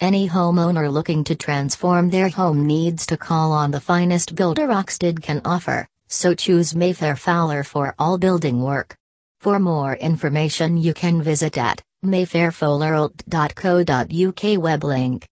Any homeowner looking to transform their home needs to call on the finest builder Oxted can offer, so choose Mayfair Fowler for all building work. For more information you can visit at mayfairfowleralt.co.uk web link.